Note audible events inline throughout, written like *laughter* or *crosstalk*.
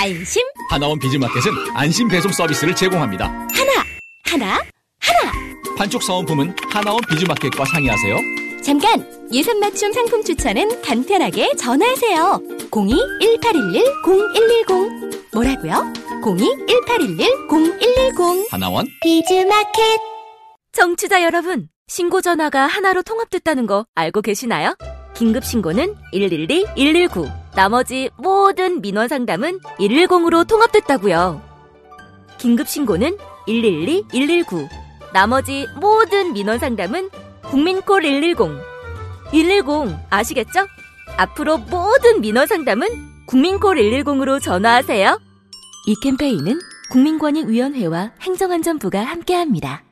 안심. 하나원 비즈마켓은 안심 배송 서비스를 제공합니다. 하나, 하나, 하나. 판촉 사은품은 하나원 비즈마켓과 상의하세요. 잠깐! 예산 맞춤 상품 추천은 간편하게 전화하세요. 02-1811-0110. 뭐라고요? 02-1811-0110. 하나원 비즈마켓. 청취자 여러분, 신고 전화가 하나로 통합됐다는 거 알고 계시나요? 긴급 신고는 112, 119. 나머지 모든 민원 상담은 110으로 통합됐다고요. 긴급 신고는 112, 119. 나머지 모든 민원 상담은 국민콜 110. 110 아시겠죠? 앞으로 모든 민원 상담은 국민콜 110으로 전화하세요. 이 캠페인은 국민권익위원회와 행정안전부가 함께합니다.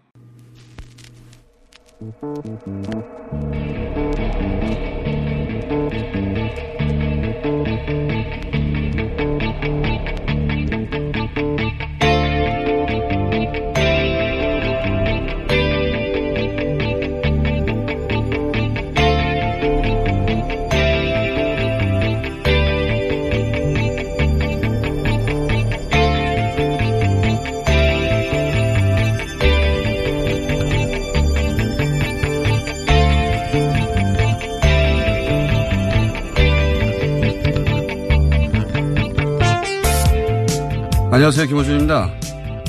안녕하세요. 김호준입니다.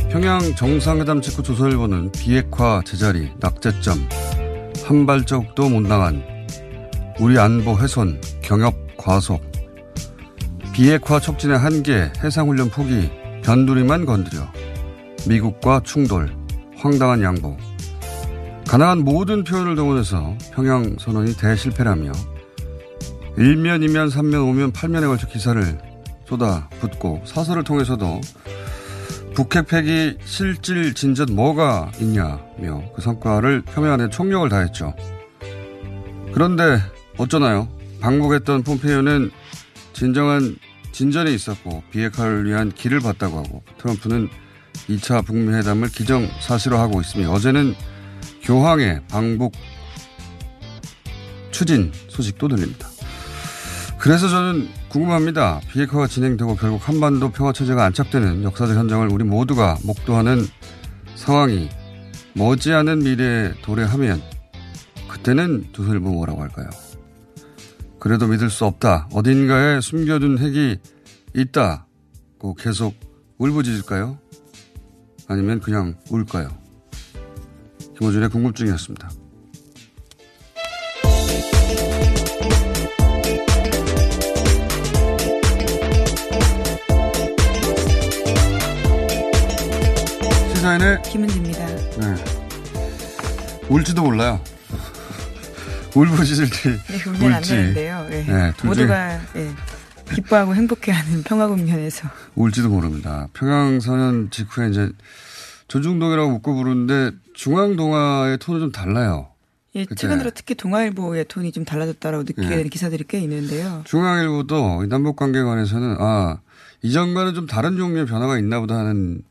평양 정상회담 직후 조선일보는 비핵화 제자리, 낙제점, 한 발짝도 못 나간 우리 안보 훼손, 경협 과속, 비핵화 촉진의 한계, 해상훈련 포기, 변두리만 건드려 미국과 충돌, 황당한 양보, 가능한 모든 표현을 동원해서 평양 선언이 대실패라며 일면, 이면, 삼면, 오면, 팔면에 걸쳐 기사를 쏟아붓고 사설을 통해서도 북핵 폐기 실질 진전 뭐가 있냐며 그 성과를 폄훼하는 총력을 다했죠. 그런데 어쩌나요? 방북했던 폼페이오는 진정한 진전이 있었고 비핵화를 위한 길을 봤다고 하고 트럼프는 2차 북미 회담을 기정사실화하고 있으며 어제는 교황의 방북 추진 소식도 들립니다. 그래서 저는 궁금합니다. 비핵화가 진행되고 결국 한반도 평화 체제가 안착되는 역사적 현장을 우리 모두가 목도하는 상황이 머지않은 미래에 도래하면 그때는 조선일보 뭐라고 할까요? 그래도 믿을 수 없다. 어딘가에 숨겨둔 핵이 있다고 계속 울부짖을까요? 아니면 그냥 울까요? 김호준의 궁금증이었습니다. 사인의 김은지입니다. 네. 울지도 몰라요. 울부짖을지 네, 울지. 되는데요. 네. 네, 둘 모두가 예, 기뻐하고 행복해하는 평화국면에서 울지도 모릅니다. 평양선언 직후에 이제 조중동이라고 묶고 부르는데 중앙동아의 톤은 좀 달라요. 예, 그때. 최근 들어 특히 동아일보의 톤이 좀 달라졌다라고 느끼게 네. 되는 기사들이 꽤 있는데요. 중앙일보도 이 남북 관계에 관해서는 아 이전과는 좀 다른 종류의 변화가 있나 보다 하는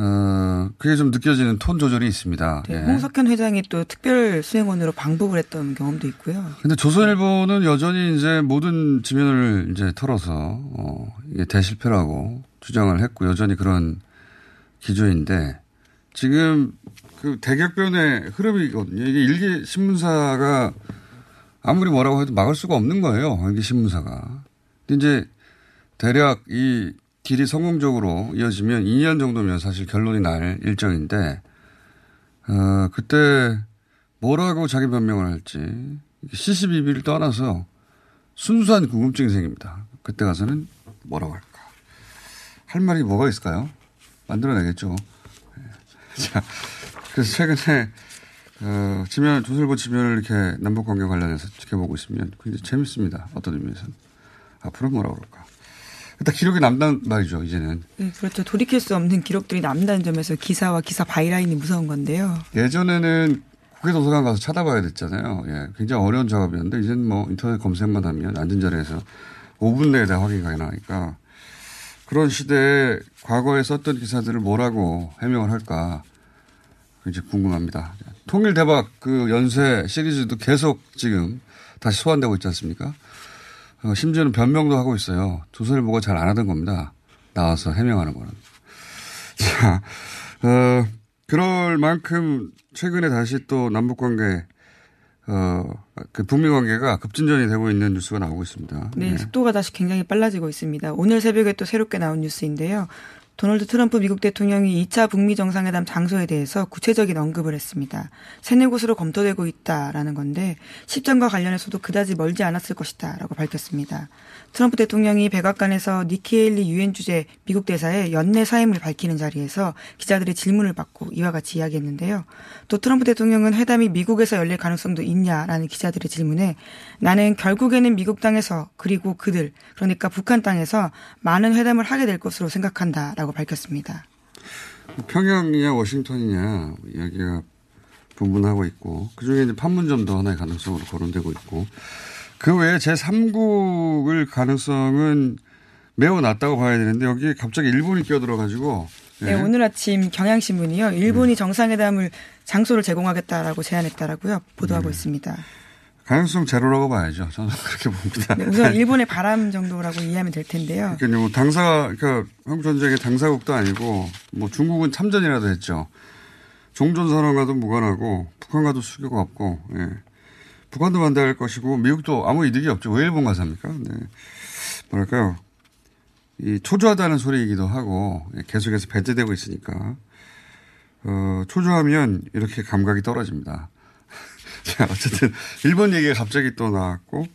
어 그게 좀 느껴지는 톤 조절이 있습니다. 네, 예. 홍석현 회장이 또 특별 수행원으로 방북을 했던 경험도 있고요. 근데 조선일보는 여전히 이제 모든 지면을 이제 털어서 어 이게 대실패라고 주장을 했고 여전히 그런 기조인데 지금 그 대격변의 흐름이거든요. 이게 일개 신문사가 아무리 뭐라고 해도 막을 수가 없는 거예요. 일개 신문사가. 근데 이제 대략 이 길이 성공적으로 이어지면 2년 정도면 사실 결론이 날 일정인데 어 그때 뭐라고 자기 변명을 할지 시시비비를 떠나서 순수한 궁금증이 생깁니다. 그때 가서는 뭐라고 할까? 할 말이 뭐가 있을까요? 만들어내겠죠. 네. *laughs* 자, 그래서 최근에 어, 지면 조선일보 지면을 이렇게 남북 관계 관련해서 지켜보고 있으면 굉장히 재밌습니다. 어떤 의미에서는 앞으로 뭐라고 그럴까? 일단 기록이 남단 말이죠. 이제는 네, 그렇죠. 돌이킬 수 없는 기록들이 남다는 점에서 기사와 기사 바이라인이 무서운 건데요. 예전에는 국회 도서관 가서 찾아봐야 됐잖아요. 예, 굉장히 어려운 작업이었는데 이제는 뭐 인터넷 검색만 하면 앉은 자리에서 5분 내에 다 확인 가능하니까 그런 시대에 과거에 썼던 기사들을 뭐라고 해명을 할까 굉장히 궁금합니다. 통일 대박 그 연쇄 시리즈도 계속 지금 다시 소환되고 있지 않습니까? 어, 심지어는 변명도 하고 있어요. 조선일보가 잘 안 하던 겁니다. 나와서 해명하는 거는. *laughs* 자, 어, 그럴 만큼 최근에 다시 또 남북 관계 어, 그 북미 관계가 급진전이 되고 있는 뉴스가 나오고 있습니다. 네, 네, 속도가 다시 굉장히 빨라지고 있습니다. 오늘 새벽에 또 새롭게 나온 뉴스인데요. 도널드 트럼프 미국 대통령이 2차 북미 정상회담 장소에 대해서 구체적인 언급을 했습니다. 세네 곳으로 검토되고 있다라는 건데 십전과 관련해서도 그다지 멀지 않았을 것이다라고 밝혔습니다. 트럼프 대통령이 백악관에서 니키에일리 유엔 주재 미국 대사의 연내 사임을 밝히는 자리에서 기자들의 질문을 받고 이와 같이 이야기했는데요. 또 트럼프 대통령은 회담이 미국에서 열릴 가능성도 있냐라는 기자들의 질문에 나는 결국에는 미국 땅에서 그리고 그들 그러니까 북한 땅에서 많은 회담을 하게 될 것으로 생각한다라고 밝혔습니다. 평양이냐 워싱턴이냐 이야기가 분분하고 있고 그중에 이제 판문점도 하나의 가능성으로 거론되고 있고 그 외에 제3국을 가능성은 매우 낮다고 봐야 되는데 여기에 갑자기 일본이 끼어들어가지고 네, 네 오늘 아침 경향신문이요. 일본이 음. 정상회담을 장소를 제공하겠다라고 제안했다라고요. 보도하고 음. 있습니다. 가능성 제로라고 봐야죠. 저는 *laughs* 그렇게 봅니다. 네, 우선 일본의 바람 정도라고 이해하면 될 텐데요. 그러니까 뭐 당사, 그러니까 한국 전쟁의 당사국도 아니고 뭐 중국은 참전이라도 했죠. 종전 선언과도 무관하고 북한과도 수교가 없고 예. 북한도 반대할 것이고 미국도 아무 이득이 없죠. 왜 일본 가서 합니까? 네. 뭐랄까요. 이 초조하다는 소리이기도 하고 계속해서 배제되고 있으니까 어, 초조하면 이렇게 감각이 떨어집니다. 자, *laughs* 어쨌든 일본 얘기가 갑자기 또 나왔고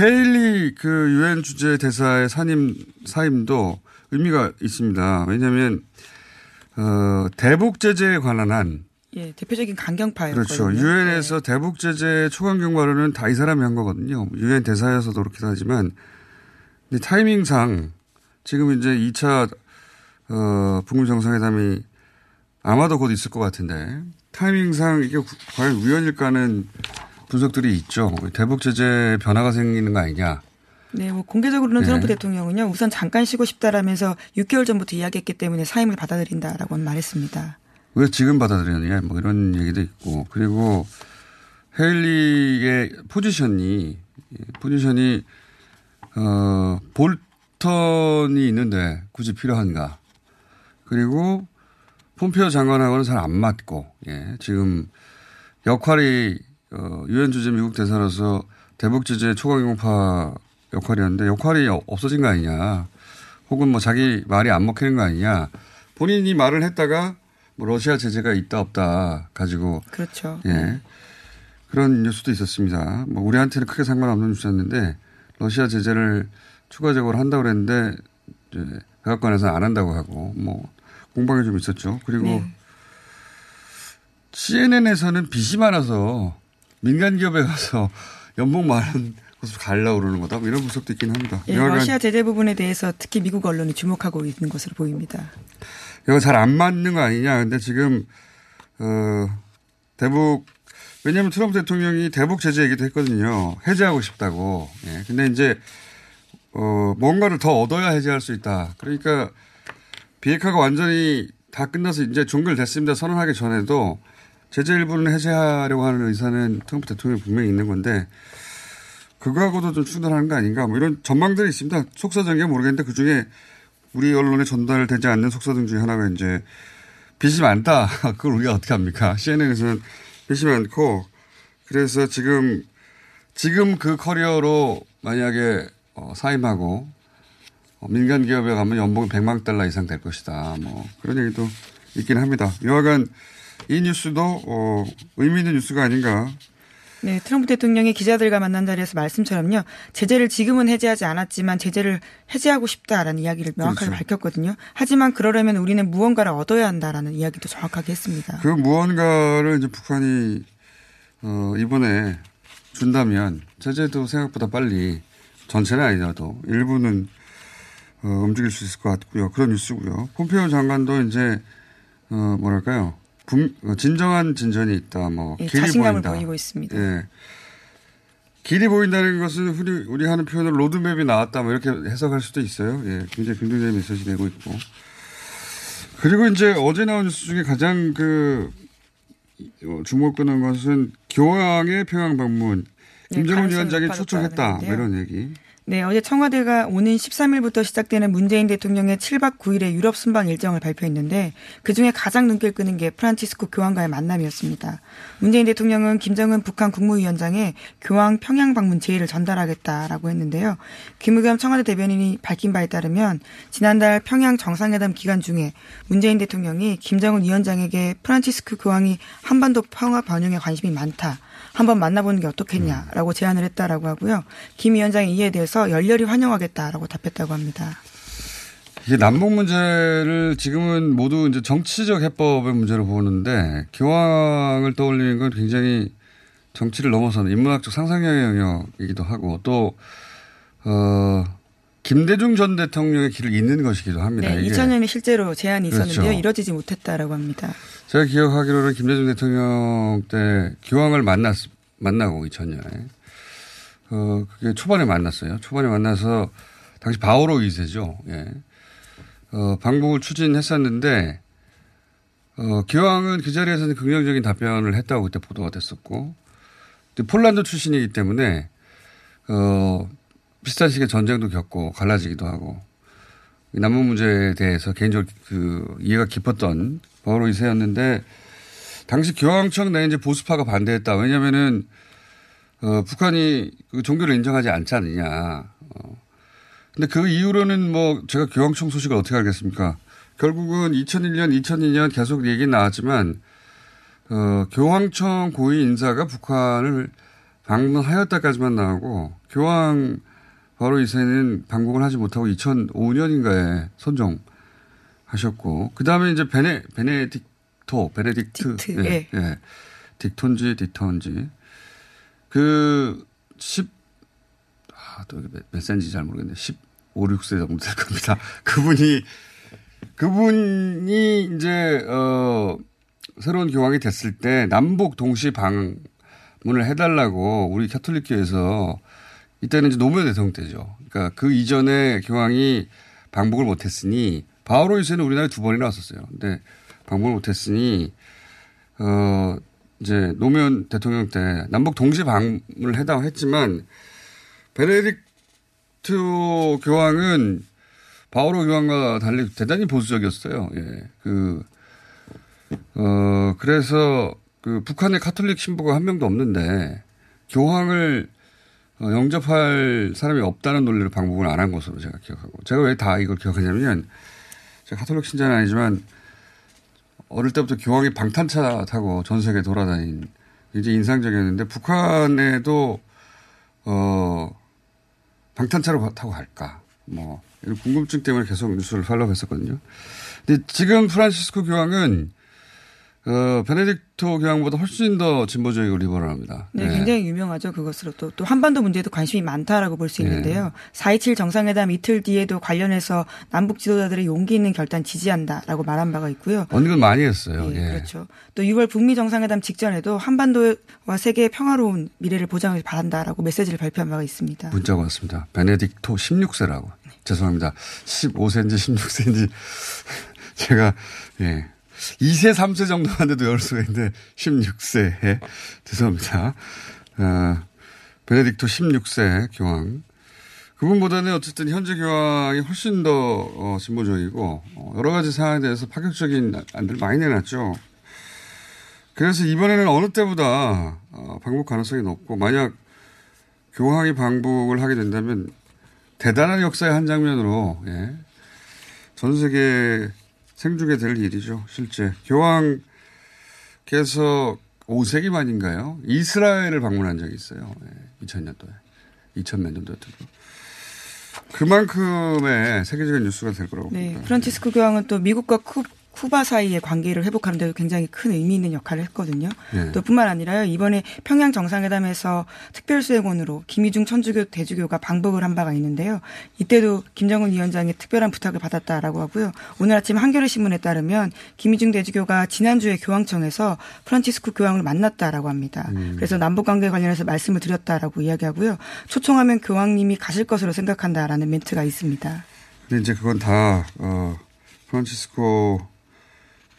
헤일리 그 유엔 주재 대사의 사임 사임도 의미가 있습니다. 왜냐하면 어, 대북 제재에 관한 한 예, 대표적인 강경파예요. 그렇죠. 유엔에서 네. 대북 제재 초강경 발언은 다 이 사람이 한 거거든요. 유엔 대사여서도 그렇긴 하지만 타이밍상 지금 이제 2차 어, 북미 정상회담이 아마도 곧 있을 것 같은데 타이밍상 이게 과연 우연일까는 분석들이 있죠. 대북 제재 변화가 생기는 거 아니냐. 네, 뭐 공개적으로는 네. 트럼프 대통령은요 우선 잠깐 쉬고 싶다라면서 6개월 전부터 이야기했기 때문에 사임을 받아들인다라고 말했습니다. 왜 지금 받아들였느냐 뭐 이런 얘기도 있고 그리고 헤일리의 포지션이 포지션이 어 볼턴이 있는데 굳이 필요한가 그리고 폼페오 장관하고는 잘 안 맞고 예 지금 역할이 어 유엔 주재 미국 대사로서 대북 제재 초강경파 역할이었는데 역할이 없어진 거 아니냐 혹은 뭐 자기 말이 안 먹히는 거 아니냐 본인이 말을 했다가 뭐 러시아 제재가 있다 없다 가지고 그렇죠. 예. 그런 뉴스도 있었습니다. 뭐 우리한테는 크게 상관없는 뉴스였는데 러시아 제재를 추가적으로 한다고 그랬는데 백악관에서 안 한다고 하고 뭐 공방이 좀 있었죠. 그리고 네. CNN에서는 빚이 많아서 민간 기업에 가서 *laughs* 연봉 많은 곳을 가려고 그러는 거다. 뭐 이런 분석도 있긴 합니다. 예, 러시아 제재 부분에 대해서 특히 미국 언론이 주목하고 있는 것으로 보입니다. 이거 잘 안 맞는 거 아니냐. 근데 지금, 어, 대북, 왜냐하면 트럼프 대통령이 대북 제재 얘기도 했거든요. 해제하고 싶다고. 예. 근데 이제, 어, 뭔가를 더 얻어야 해제할 수 있다. 그러니까 비핵화가 완전히 다 끝나서 이제 종결됐습니다. 선언하기 전에도 제재 일부는 해제하려고 하는 의사는 트럼프 대통령이 분명히 있는 건데 그거하고도 좀 충돌하는 거 아닌가 뭐 이런 전망들이 있습니다. 속사정이 모르겠는데 그 중에 우리 언론에 전달되지 않는 속사정 중에 하나가 이제 빚이 많다. *laughs* 그걸 우리가 어떻게 합니까? CNN에서는 빚이 많고 그래서 지금 지금 그 커리어로 만약에 어, 사임하고 어, 민간 기업에 가면 연봉이 100만 달러 이상 될 것이다. 뭐 그런 얘기도 있긴 합니다. 여하간 이 뉴스도 어, 의미 있는 뉴스가 아닌가. 네, 트럼프 대통령이 기자들과 만난 자리에서 말씀처럼요. 제재를 지금은 해제하지 않았지만 제재를 해제하고 싶다라는 이야기를 명확하게 그렇죠. 밝혔거든요. 하지만 그러려면 우리는 무언가를 얻어야 한다라는 이야기도 정확하게 했습니다. 그 무언가를 이제 북한이 어, 이번에 준다면 제재도 생각보다 빨리 전체는 아니라도 일부는 어, 움직일 수 있을 것 같고요. 그런 뉴스고요. 폼페이오 장관도 이제 어, 뭐랄까요? 분- 어, 진정한 진전이 있다. 뭐 예, 길이 자신감을 보인다. 보이고 있습니다. 예. 길이 보인다는 것은 우리, 우리 하는 표현으로 로드맵이 나왔다. 뭐 이렇게 해석할 수도 있어요. 예. 굉장히 긍정적인 메시지 내고 있고. 그리고 이제 어제 나온 뉴스 중에 가장 그 어, 주목을 끄는 것은 교황의 평양 방문. 네, 김정은 가능성이 위원장이 초청했다. 뭐. 이런 얘기. 네, 어제 청와대가 오는 13일부터 시작되는 문재인 대통령의 7박 9일의 유럽 순방 일정을 발표했는데 그중에 가장 눈길 끄는 게 프란치스코 교황과의 만남이었습니다. 문재인 대통령은 김정은 북한 국무위원장에 교황 평양 방문 제의를 전달하겠다라고 했는데요. 김의겸 청와대 대변인이 밝힌 바에 따르면 지난달 평양 정상회담 기간 중에 문재인 대통령이 김정은 위원장에게 프란치스코 교황이 한반도 평화 번영에 관심이 많다. 한번 만나보는 게 어떻겠냐라고 제안을 했다라고 하고요. 김 위원장이 이에 대해서 열렬히 환영하겠다라고 답했다고 합니다. 이게 남북 문제를 지금은 모두 이제 정치적 해법의 문제로 보는데 교황을 떠올리는 건 굉장히 정치를 넘어서는 인문학적 상상력의 영역이기도 하고 또 어, 김대중 전 대통령의 길을 잇는 것이기도 합니다. 네, 이게 2000년에 실제로 제안이 있었는데요. 그렇죠. 이뤄지지 못했다라고 합니다. 제가 기억하기로는 김대중 대통령 때 교황을 만났 만나고 2000년에 어 그게 초반에 만났어요. 초반에 만나서 당시 바오로 2세죠. 예. 어 방북을 추진했었는데 어 교황은 그 자리에서는 긍정적인 답변을 했다고 그때 보도가 됐었고 폴란드 출신이기 때문에 어 비슷한 시기에 전쟁도 겪고 갈라지기도 하고 이 남북 문제에 대해서 개인적으로 그 이해가 깊었던 바로 이세였는데 당시 교황청 내 이제 보수파가 반대했다. 왜냐면은 어, 북한이 그 종교를 인정하지 않지 않느냐. 어. 근데 그 이후로는 뭐 제가 교황청 소식을 어떻게 알겠습니까? 결국은 2001년, 2002년 계속 얘기 나왔지만 어, 교황청 고위 인사가 북한을 방문하였다까지만 나오고 교황 바로 이세는 방북을 하지 못하고 2005년인가에 선정하셨고 그 다음에 이제 베네 베네딕토 베네딕트 딕트, 예, 예. 예. 딕톤지 딕턴지 그 10, 아, 또 몇, 몇 센지 잘 모르겠는데 15, 6세 정도 될 겁니다. *laughs* 그분이, 그분이 이제, 어, 새로운 교황이 됐을 때 남북 동시 방문을 해달라고 우리 카톨릭교에서 이때는 이제 노무현 대통령 때죠. 그러니까 그 이전에 교황이 방북을 못했으니 바오로 이세는 우리나라에 두 번이나 왔었어요. 근데 방북을 못했으니 어 이제 노무현 대통령 때 남북 동시 방문을 해다고 했지만 베네딕트 교황은 바오로 교황과 달리 대단히 보수적이었어요. 예. 그, 어, 그래서 그 북한의 카톨릭 신부가 한 명도 없는데 교황을 어, 영접할 사람이 없다는 논리로 방북을 안 한 것으로 제가 기억하고. 제가 왜 다 이걸 기억하냐면 제가 카톨릭 신자는 아니지만 어릴 때부터 교황이 방탄차 타고 전 세계 돌아다닌 굉장히 인상적이었는데 북한에도 어 방탄차로 타고 갈까 뭐 이런 궁금증 때문에 계속 뉴스를 팔로우했었거든요. 근데 지금 프란시스코 교황은 어 베네딕토 교황보다 훨씬 더 진보적이고 리버럴합니다. 네, 네. 굉장히 유명하죠. 그것으로 또, 또 한반도 문제에도 관심이 많다라고 볼수 네. 있는데요. 4.27 정상회담 이틀 뒤에도 관련해서 남북 지도자들의 용기 있는 결단 지지한다라고 말한 바가 있고요. 언급을 많이 했어요. 예, 예. 그렇죠. 또 6월 북미 정상회담 직전에도 한반도와 세계의 평화로운 미래를 보장하길 바란다라고 메시지를 발표한 바가 있습니다. 문자가 왔습니다. 베네딕토 16세라고. 죄송합니다. 15세인지 16세인지 *laughs* 제가 예. 2세, 3세 정도만 돼도 열 수가 있는데 16세. 죄송합니다. 어, 베네딕토 16세 교황. 그분보다는 어쨌든 현재 교황이 훨씬 더 어, 진보적이고 어, 여러 가지 사안에 대해서 파격적인 안들 많이 내놨죠. 그래서 이번에는 어느 때보다 어, 방북 가능성이 높고 만약 교황이 방북을 하게 된다면 대단한 역사의 한 장면으로 예. 전 세계 생중계 될 일이죠. 실제 교황 께서 5세기 만인가요? 이스라엘을 방문한 적이 있어요. 예, 2000년도에. 2000몇 년도였던 거. 그만큼의 세계적인 뉴스가 될 거라고 네, 봅니다. 프란치스코 교황은 또 미국과 쿠, 쿠바 사이의 관계를 회복하는 데 굉장히 큰 의미 있는 역할을 했거든요. 네. 또 뿐만 아니라요. 이번에 평양 정상회담에서 특별수행원으로 김희중 천주교 대주교가 방북을 한 바가 있는데요. 이때도 김정은 위원장의 특별한 부탁을 받았다라고 하고요. 오늘 아침 한겨레 신문에 따르면 김희중 대주교가 지난주에 교황청에서 프란치스코 교황을 만났다라고 합니다. 그래서 남북 관계 관련해서 말씀을 드렸다라고 이야기하고요. 초청하면 교황님이 가실 것으로 생각한다라는 멘트가 있습니다. 근데 이제 그건 다, 어, 프란치스코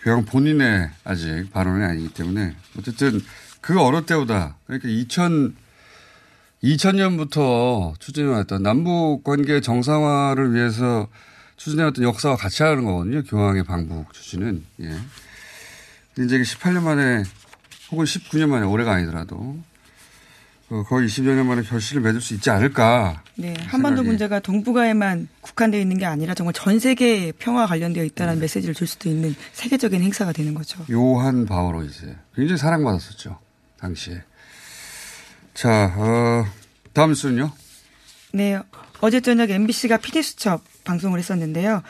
교황 본인의 아직 발언이 아니기 때문에 어쨌든 그 어느 때보다 그러니까 2000, 2000년부터 추진해왔던 남북 관계 정상화를 위해서 추진해왔던 역사와 같이 하는 거거든요. 교황의 방북 추진은. 예. 근데 이제 18년 만에 혹은 19년 만에 올해가 아니더라도 어, 거의 20여 년 만에 결실을 맺을 수 있지 않을까. 네, 한반도 생각이. 문제가 동북아에만 국한되어 있는 게 아니라 정말 전 세계의 평화 관련되어 있다는 메시지를 줄 수도 있는 세계적인 행사가 되는 거죠. 요한 바오로이즈. 굉장히 사랑받았었죠. 당시에. 자, 어, 다음 뉴스는요? 네, 어제 저녁 MBC가 PD수첩 방송을 했었는데요.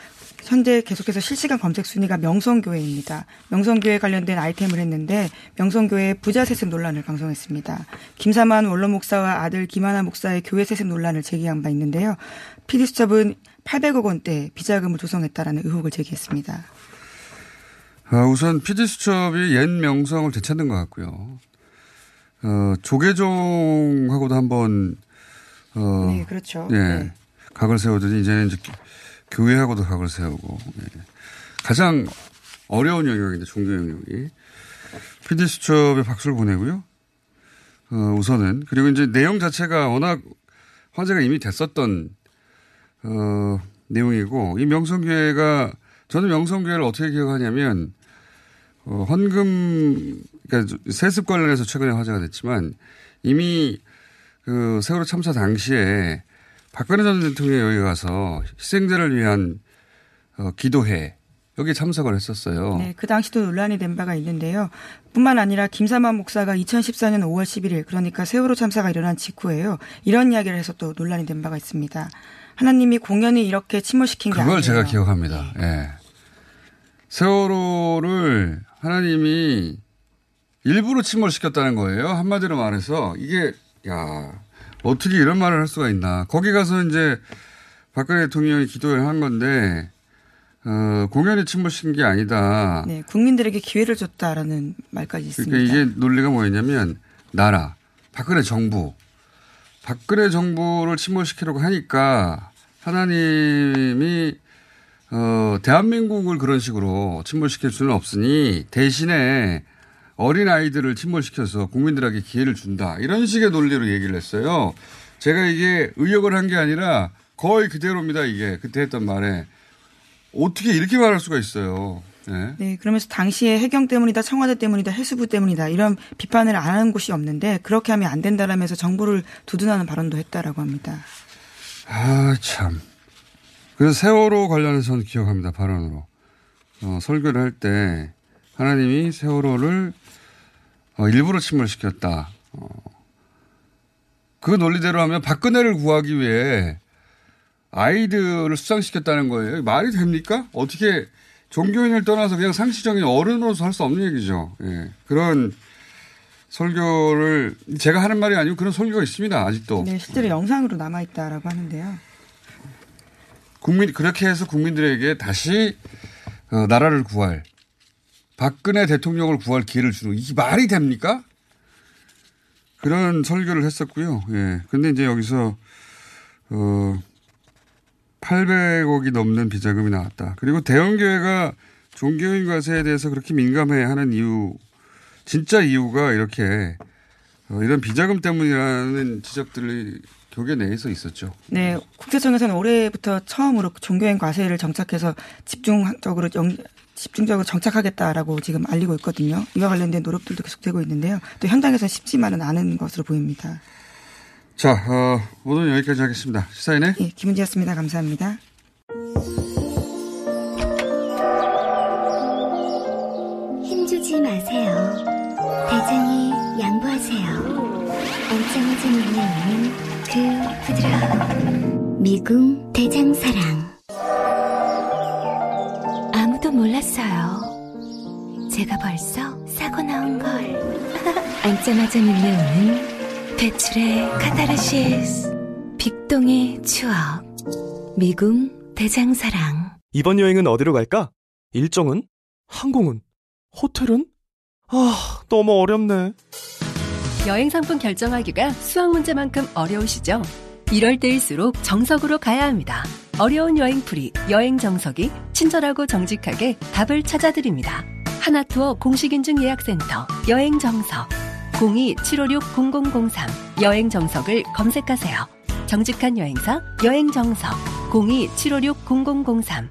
현재 계속해서 실시간 검색 순위가 명성교회입니다. 명성교회 관련된 아이템을 했는데 명성교회 부자 세습 논란을 방송했습니다. 김사만 원로 목사와 아들 김하나 목사의 교회 세습 논란을 제기한 바 있는데요. PD수첩은 800억 원대 비자금을 조성했다라는 의혹을 제기했습니다. 아, 우선 PD수첩이 옛 명성을 되찾는 것 같고요. 어, 조계종하고도 한번, 어, 네, 그렇죠. 예, 네. 각을 세우더니 이제는 이제 교회하고도 각을 세우고, 예. 가장 어려운 영역인데, 종교 영역이. PD수첩에 박수를 보내고요. 어, 우선은. 그리고 이제 내용 자체가 워낙 화제가 이미 됐었던, 어, 내용이고, 이 명성교회가, 저는 명성교회를 어떻게 기억하냐면, 어, 헌금, 그러니까 세습 관련해서 최근에 화제가 됐지만, 이미 그 세월호 참사 당시에 박근혜 전 대통령이 여기 가서 희생자를 위한 어, 기도회, 여기 참석을 했었어요. 네, 그 당시도 논란이 된 바가 있는데요. 뿐만 아니라 김사만 목사가 2014년 5월 11일 그러니까 세월호 참사가 일어난 직후에요. 이런 이야기를 해서 또 논란이 된 바가 있습니다. 하나님이 공연히 이렇게 침몰시킨 게 그걸 아니에요. 제가 기억합니다. 예. 세월호를 하나님이 일부러 침몰시켰다는 거예요. 한마디로 말해서 이게 야 어떻게 이런 말을 할 수가 있나. 거기 가서 이제 박근혜 대통령이 기도를 한 건데 어, 공연이 침몰시킨 게 아니다. 네, 국민들에게 기회를 줬다라는 말까지 있습니다. 그러니까 이게 논리가 뭐였냐면 나라, 박근혜 정부, 박근혜 정부를 침몰시키려고 하니까 하나님이 어, 대한민국을 그런 식으로 침몰시킬 수는 없으니 대신에 어린 아이들을 침몰시켜서 국민들에게 기회를 준다 이런 식의 논리로 얘기를 했어요. 제가 이게 의역을 한 게 아니라 거의 그대로입니다. 이게 그때 했던 말에 어떻게 이렇게 말할 수가 있어요. 네. 네, 그러면서 당시에 해경 때문이다, 청와대 때문이다, 해수부 때문이다 이런 비판을 안 하는 곳이 없는데 그렇게 하면 안 된다라면서 정부를 두둔하는 발언도 했다라고 합니다. 아, 참. 그래서 세월호 관련해서는 기억합니다, 발언으로. 어, 설교를 할 때, 하나님이 세월호를, 어, 일부러 침몰시켰다. 어. 그 논리대로 하면 박근혜를 구하기 위해 아이들을 수상시켰다는 거예요. 말이 됩니까? 어떻게 종교인을 떠나서 그냥 상시적인 어른으로서 할 수 없는 얘기죠. 예. 그런 설교를, 제가 하는 말이 아니고 그런 설교가 있습니다, 아직도. 네, 실제로 영상으로 남아 있다라고 하는데요. 국민 그렇게 해서 국민들에게 다시 어, 나라를 구할 박근혜 대통령을 구할 기회를 주는 이게 말이 됩니까? 그런 설교를 했었고요. 예. 근데 이제 여기서 어 800억이 넘는 비자금이 나왔다. 그리고 대형 교회가 종교인 과세에 대해서 그렇게 민감해 하는 이유 진짜 이유가 이렇게 어, 이런 비자금 때문이라는 지적들이 교계 내에서 있었죠. 네, 국세청에서는 올해부터 처음으로 종교인 과세를 정착해서 집중적으로 영, 집중적으로 정착하겠다라고 지금 알리고 있거든요. 이와 관련된 노력들도 계속되고 있는데요. 또 현장에서 쉽지만은 않은 것으로 보입니다. 자, 어, 오늘 여기까지 하겠습니다. 시사인의 예, 김은지였습니다. 감사합니다. 힘주지 마세요. 안녕하세요. 앉자마자 눈에 오는 그 부드러운 미궁 대장사랑. 아무도 몰랐어요. 제가 벌써 사고 나온 걸. *laughs* 앉자마자 눈에 오는 배출의 카타르시스. 빅동의 추억. 미궁 대장사랑. 이번 여행은 어디로 갈까? 일정은? 항공은? 호텔은? 아, 너무 어렵네. 여행 상품 결정하기가 수학 문제만큼 어려우시죠? 이럴 때일수록 정석으로 가야 합니다. 어려운 여행풀이, 여행 정석이 친절하고 정직하게 답을 찾아드립니다. 하나투어 공식인증 예약센터, 여행 정석. 02-756-0003 여행 정석을 검색하세요. 정직한 여행사, 여행 정석. 02-756-0003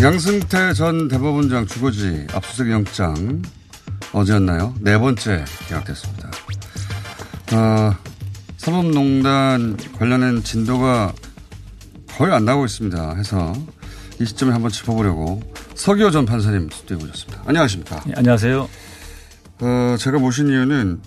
양승태 전 대법원장 주거지 압수수색 영장 어제였나요? 네 번째 기각됐습니다. 어, 사법농단 관련된 진도가 거의 안 나오고 있습니다. 해서 이 시점에 한번 짚어보려고 서기호 전 판사님 스튜디오에 오셨습니다. 안녕하십니까? 네, 안녕하세요. 어, 제가 모신 이유는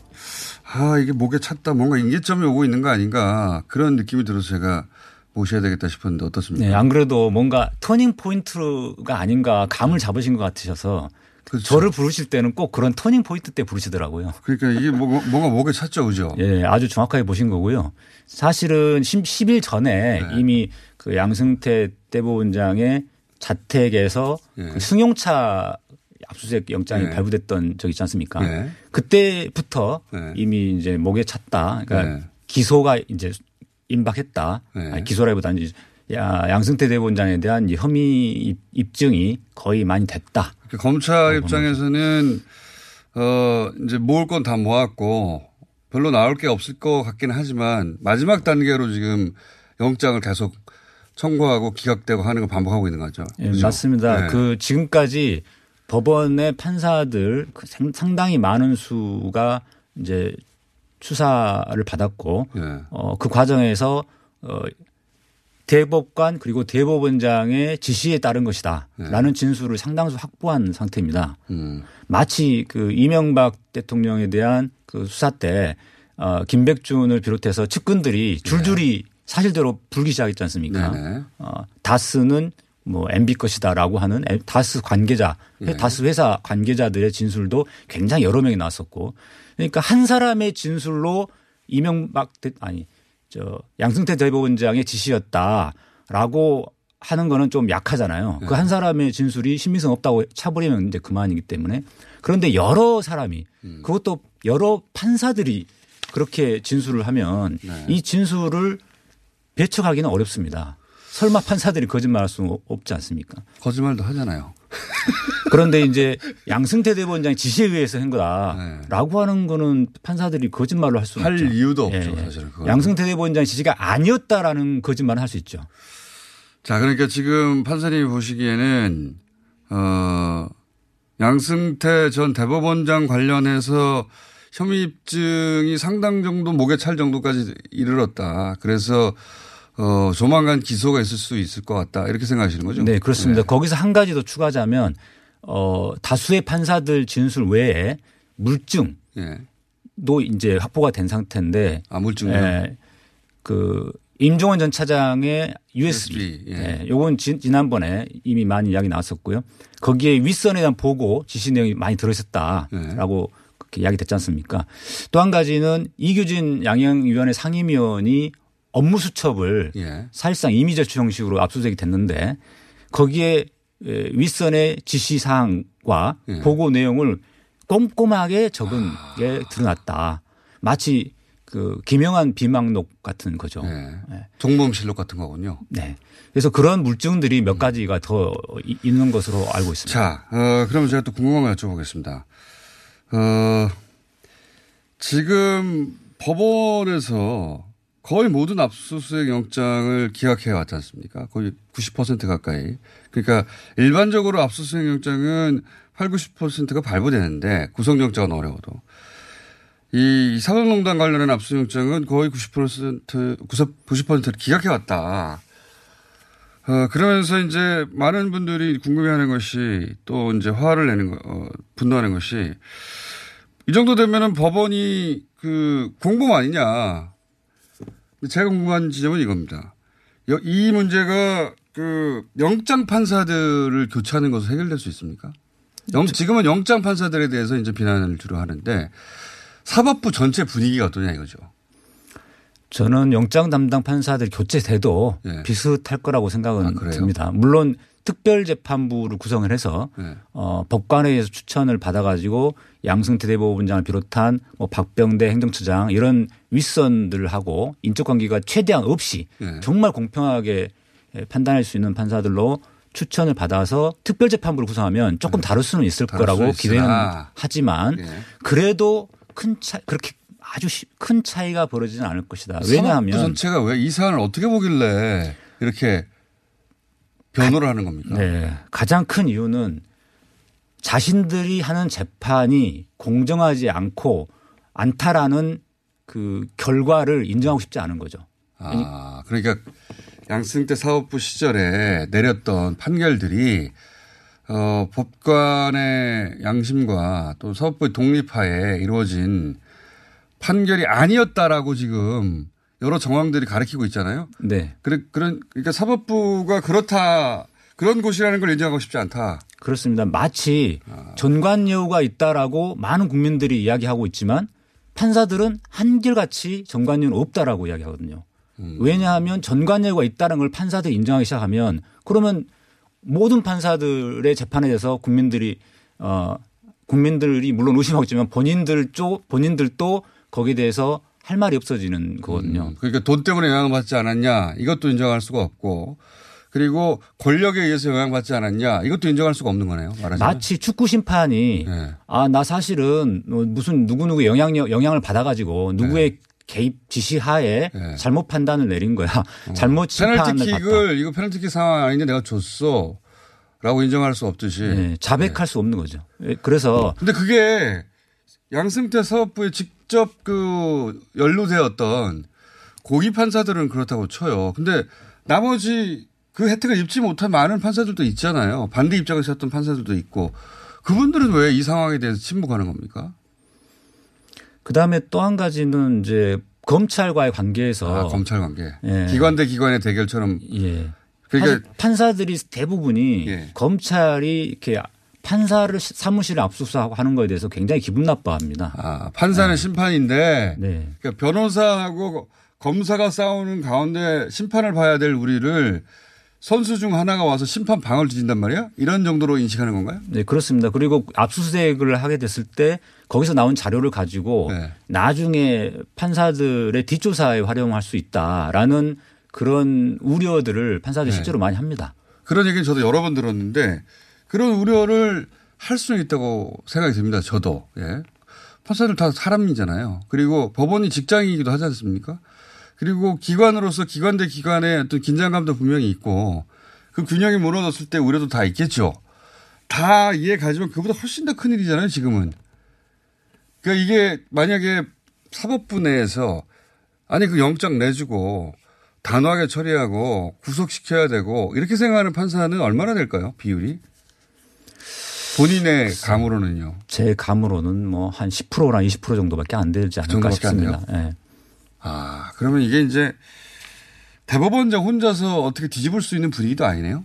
아 이게 목에 찼다 뭔가 인계점이 오고 있는 거 아닌가 그런 느낌이 들어서 제가 모셔야 되겠다 싶었는데 어떻습니까? 네, 안 그래도 뭔가 turning point가 아닌가 감을 잡으신 것 같으셔서 그렇죠. 저를 부르실 때는 꼭 그런 turning point 때 부르시더라고요. 그러니까 이게 뭐, 뭔가 목에 찼죠, 그죠? 예, 아주 정확하게 보신 거고요. 사실은 10일 전에 네. 이미 그 양승태 대법원장의 자택에서 네. 그 승용차 압수수색 영장이 네. 발부됐던 적 있지 않습니까? 네. 그때부터 네. 이미 이제 목에 찼다. 그러니까 네. 기소가 이제 임박했다. 네. 기소라기보다는 양승태 대법원장에 대한 혐의 입증이 거의 많이 됐다. 그러니까 검찰 입장에서는 어 이제 모을 건 다 모았고 별로 나올 게 없을 것 같기는 하지만 마지막 단계로 지금 영장을 계속 청구하고 기각되고 하는 걸 반복하고 있는 거죠. 예, 그렇죠? 맞습니다. 네. 그 지금까지 법원의 판사들 그 상당히 많은 수가 이제 수사를 받았고 네. 어, 그 과정에서 어, 대법관 그리고 대법원장의 지시에 따른 것이다라는 네. 진술을 상당수 확보한 상태입니다. 음. 마치 그 이명박 대통령에 대한 그 수사 때 어, 김백준을 비롯해서 측근들이 줄줄이 네. 사실대로 불기 시작했지 않습니까? 네. 어, 다스는 뭐 MB 것이다라고 하는 다스 관계자, 네. 다스 회사 관계자들의 진술도 굉장히 여러 명이 나왔었고 그러니까 한 사람의 진술로 이명박 대 아니 저 양승태 대법원장의 지시였다라고 하는 거는 좀 약하잖아요. 네. 그한 사람의 진술이 신빙성 없다고 차버리면 이제 그만이기 때문에 그런데 여러 사람이 음. 그것도 여러 판사들이 그렇게 진술을 하면 네. 이 진술을 배척하기는 어렵습니다. 설마 판사들이 거짓말할 수 없지 않습니까? 거짓말도 하잖아요. 그런데 이제 양승태 대법원장이 지시에 의해서 한 거다라고 네. 하는 거는 판사들이 거짓말로 할 수는 할 없죠. 이유도 없죠. 예. 사실은. 양승태 대법원장 지시가 아니었다라는 거짓말을 할 수 있죠. 자, 그러니까 지금 판사님이 보시기에는 어 양승태 전 대법원장 관련해서 혐의 입증이 상당 정도 목에 찰 정도까지 이르렀다. 그래서 어, 조만간 기소가 있을 수 있을 것 같다. 이렇게 생각하시는 거죠? 네, 그렇습니다. 네. 거기서 한 가지 더 추가하자면 어, 다수의 판사들 진술 외에 물증. 네. 도 이제 확보가 된 상태인데. 아, 물증요? 예. 그 임종원 전 차장의 USB. USB 예. 예. 요건 지 난번에 이미 많이 이야기 나왔었고요. 거기에 윗선에 대한 보고 지시 내용이 많이 들어있었다라고 예. 그렇게 이야기 됐지 않습니까? 또 한 가지는 이규진 양형위원회 상임위원이 업무 수첩을 예. 사실상 이미저추 형식으로 압수수색이 됐는데 거기에 윗선의 지시 사항과 예. 보고 내용을 꼼꼼하게 적은 게 드러났다. 마치 그 기명한 비망록 같은 거죠. 네. 종범실록 같은 거군요. 네. 그래서 그런 물증들이 몇 가지가 더 있는 것으로 알고 있습니다. 자, 어, 그러면 제가 또 궁금한 거 여쭤보겠습니다. 어, 지금 법원에서 거의 모든 압수수색 영장을 기각해 왔지 않습니까? 거의 90% 가까이. 그러니까 일반적으로 압수수색 영장은 8, 90%가 발부되는데 구속영장은 어려워도. 이 사법농단 관련한 압수영장은 거의 90% 90%를 기각해 왔다. 어, 그러면서 이제 많은 분들이 궁금해하는 것이 또 이제 화를 내는 거, 어, 분노하는 것이 이 정도 되면은 법원이 그 공범 아니냐. 제가 궁금한 지점은 이겁니다. 이 문제가 그 영장 판사들을 교체하는 것으로 해결될 수 있습니까? 영, 지금은 영장 판사들에 대해서 이제 비난을 주로 하는데 사법부 전체 분위기가 어떠냐 이거죠. 저는 영장 담당 판사들 교체돼도 네. 비슷할 거라고 생각은 아, 듭니다. 물론 특별재판부를 구성을 해서 네. 어, 법관회의에서 추천을 받아가지고 양승태 대법원장을 비롯한 뭐 박병대 행정처장 이런 윗선들하고 인적 관계가 최대한 없이 네. 정말 공평하게 판단할 수 있는 판사들로 추천을 받아서 특별재판부를 구성하면 조금 다를 수는 있을 거라고 기대는 하지만 그래도 큰 차, 그렇게 아주 큰 차이가 벌어지지는 않을 것이다. 왜냐하면 전체가 왜 이 사안을 어떻게 보길래 이렇게 변호를 하는 겁니까? 네. 가장 큰 이유는 자신들이 하는 재판이 공정하지 않고 않다라는 그 결과를 인정하고 싶지 않은 거죠. 아, 그러니까 양승태 사법부 시절에 내렸던 판결들이 어, 법관의 양심과 또 사법부의 독립하에 이루어진 판결이 아니었다라고 지금 여러 정황들이 가리키고 있잖아요. 네. 그래, 그런, 그러니까 사법부가 그렇다, 그런 곳이라는 걸 인정하고 싶지 않다. 그렇습니다. 마치 아. 전관예우가 있다라고 많은 국민들이 이야기하고 있지만 판사들은 한결같이 전관예우는 없다라고 이야기하거든요. 음. 왜냐하면 전관예우가 있다는 걸 판사들이 인정하기 시작하면 그러면 모든 판사들의 재판에 대해서 국민들이 어 국민들이 물론 의심하고 있지만 본인들 쪽 본인들도 거기에 대해서 할 말이 없어지는 거거든요. 음, 그러니까 돈 때문에 영향받지 않았냐 이것도 인정할 수가 없고 그리고 권력에 의해서 영향받지 않았냐 이것도 인정할 수가 없는 거네요. 말하자면. 마치 축구 심판이 네. 아나 사실은 뭐 무슨 누구 누구 영향력 영향을 받아가지고 누구의 네. 개입 지시하에 네. 잘못 판단을 내린 거야. 어. *laughs* 잘못 페널티킥을 이거 페널티킥 상황 아닌데 내가 줬어. 라고 인정할 수 없듯이. 네, 자백할 수 없는 거죠. 예, 그래서. 근데 그게 양승태 사업부에 직접 그 연루되었던 고위 판사들은 그렇다고 쳐요. 근데 나머지 그 혜택을 입지 못한 많은 판사들도 있잖아요. 반대 입장을 섰던 판사들도 있고 그분들은 왜 이 상황에 대해서 침묵하는 겁니까? 그 다음에 또 한 가지는 이제 검찰과의 관계에서 아, 검찰 관계 예. 기관 대 기관의 대결처럼 예. 그러니까 판사들이 대부분이 예. 검찰이 이렇게 판사를 사무실에 압수수색하는 거에 대해서 굉장히 기분 나빠합니다. 아, 판사는 네. 심판인데 네. 그러니까 변호사하고 검사가 싸우는 가운데 심판을 봐야 될 우리를 선수 중 하나가 와서 심판 방을 뒤진단 말이야? 이런 정도로 인식하는 건가요? 네, 그렇습니다. 그리고 압수수색을 하게 됐을 때 거기서 나온 자료를 가지고 네. 나중에 판사들의 뒷조사에 활용할 수 있다라는 그런 우려들을 판사들이 네. 실제로 많이 합니다. 그런 얘기는 저도 여러 번 들었는데 그런 우려를 할 수는 있다고 생각이 듭니다. 저도. 예. 판사들 다 사람이잖아요. 그리고 법원이 직장이기도 하지 않습니까? 그리고 기관으로서 기관 대 기관의 어떤 긴장감도 분명히 있고 그 균형이 무너졌을 때 우려도 다 있겠죠. 다 이해 가지만 그보다 훨씬 더 큰 일이잖아요, 지금은. 그러니까 이게 만약에 사법부 내에서 아니 그 영장 내주고 단호하게 처리하고 구속시켜야 되고 이렇게 생각하는 판사는 얼마나 될까요? 비율이? 본인의 감으로는요. 제 감으로는 뭐 한 10%나 20% 정도밖에 안 되지 그 않을까 그 싶습니다. 네. 아, 그러면 이게 이제 대법원장 혼자서 어떻게 뒤집을 수 있는 분위기도 아니네요?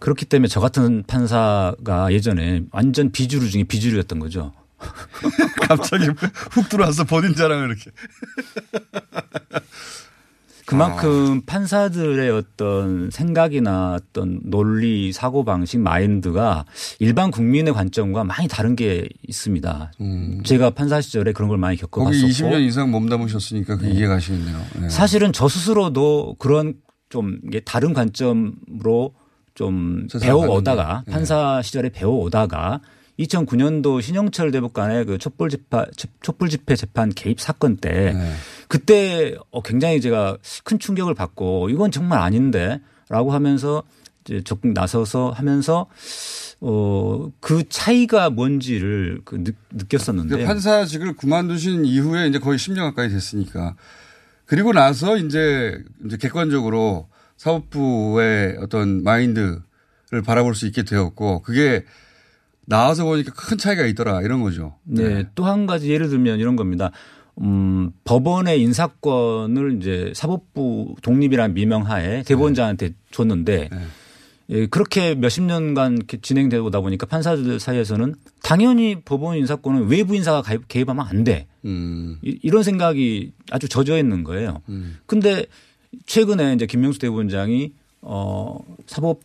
그렇기 때문에 저 같은 판사가 예전에 완전 비주류 중에 비주류였던 거죠. *laughs* 갑자기 훅 들어와서 본인 자랑을 이렇게. *laughs* 그만큼 아. 판사들의 어떤 생각이나 어떤 논리, 사고 방식, 마인드가 일반 국민의 관점과 많이 다른 게 있습니다. 음. 제가 판사 시절에 그런 걸 많이 겪어봤었고. 거기 20년 이상 몸담으셨으니까 그 네. 이해가 가시겠네요. 네. 사실은 저 스스로도 그런 좀 다른 관점으로 좀 배워오다가 네. 판사 시절에 배워오다가 2009년도 신영철 대법관의 그 촛불 집회 촛불 집회 재판 개입 사건 때 네. 그때 어 굉장히 제가 큰 충격을 받고 이건 정말 아닌데 라고 하면서 이제 적극 나서서 하면서 어, 그 차이가 뭔지를 그 느, 느꼈었는데. 그 판사직을 그만두신 이후에 이제 거의 10년 가까이 됐으니까. 그리고 나서 이제, 이제 객관적으로 사법부의 어떤 마인드를 바라볼 수 있게 되었고 그게 나와서 보니까 큰 차이가 있더라 이런 거죠. 네. 네. 또 한 가지 예를 들면 이런 겁니다. 음, 법원의 인사권을 이제 사법부 독립이라는 미명하에 대법원장한테 네. 줬는데 네. 예, 그렇게 몇십 년간 진행되다 보니까 판사들 사이에서는 당연히 법원 인사권은 외부 인사가 개입, 하면 안 돼. 음. 이, 런 생각이 아주 젖어 있는 거예요. 음. 근데 최근에 이제 김명수 대법원장이 어 사법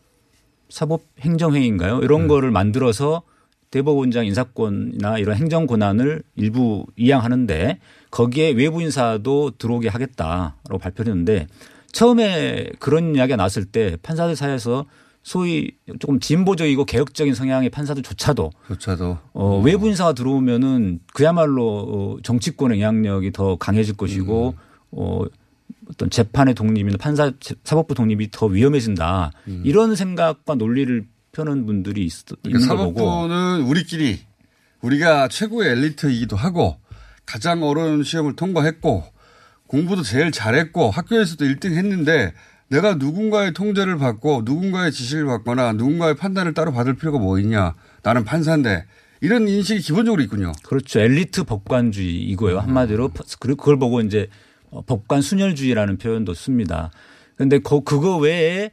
사법 행정회의인가요? 이런 네. 거를 만들어서 대법원장 인사권이나 이런 행정 권한을 일부 이양하는데 거기에 외부 인사도 들어오게 하겠다라고 발표했는데 처음에 그런 이야기가 나왔을 때 판사들 사이에서 소위 조금 진보적이고 개혁적인 성향의 판사들조차도 조차도 어, 외부 인사가 들어오면은 그야말로 어, 정치권의 영향력이 더 강해질 것이고 음. 어, 어떤 재판의 독립이나 판사 사법부 독립이 더 위험해진다 음. 이런 생각과 논리를 펴는 분들이 있, 그러니까 있는 거고 사법부는 우리끼리 우리가 최고의 엘리트이기도 하고 가장 어려운 시험을 통과했고 공부도 제일 잘했고 학교에서도 1등 했는데 내가 누군가의 통제를 받고 누군가의 지시를 받거나 누군가의 판단을 따로 받을 필요가 뭐 있냐. 나는 판사인데 이런 인식이 기본적으로 있군요. 그렇죠. 엘리트 법관주의이고요. 음. 한마디로 그걸 보고 이제 어, 법관 순혈주의라는 표현도 씁니다. 그런데 그거 외에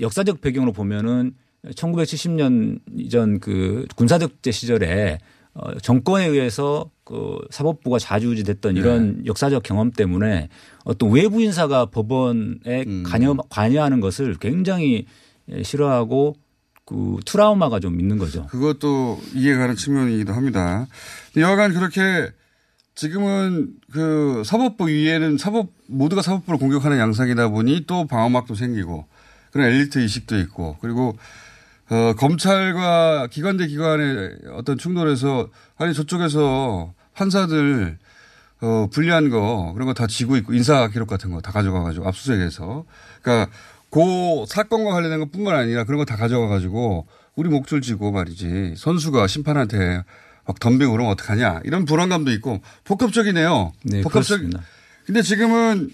역사적 배경으로 보면은 1970년 이전 그 군사독재 시절에 어, 정권에 의해서 그 사법부가 좌지우지됐던 이런 네. 역사적 경험 때문에 어떤 외부 인사가 법원에 음. 관여, 관여하는 것을 굉장히 싫어하고 그 트라우마가 좀 있는 거죠. 그것도 이해가는 측면이기도 합니다. 여하간 그렇게 지금은 그 사법부 위에는 사법 모두가 사법부를 공격하는 양상이다 보니 또 방어막도 생기고 그런 엘리트 의식도 있고 그리고 어, 검찰과 기관 대 기관의 어떤 충돌에서 아니 저쪽에서 판사들 어, 불리한 거 그런 거 다 지고 있고 인사 기록 같은 거 다 가져가 가지고 압수수색해서 그러니까 그 사건과 관련된 것뿐만 아니라 그런 거 다 가져가 가지고 우리 목줄 지고 말이지 선수가 심판한테 막 덤비고 그러면 어떡하냐 이런 불안감도 있고 복합적이네요. 네, 복합적. 그렇습니다. 근데 지금은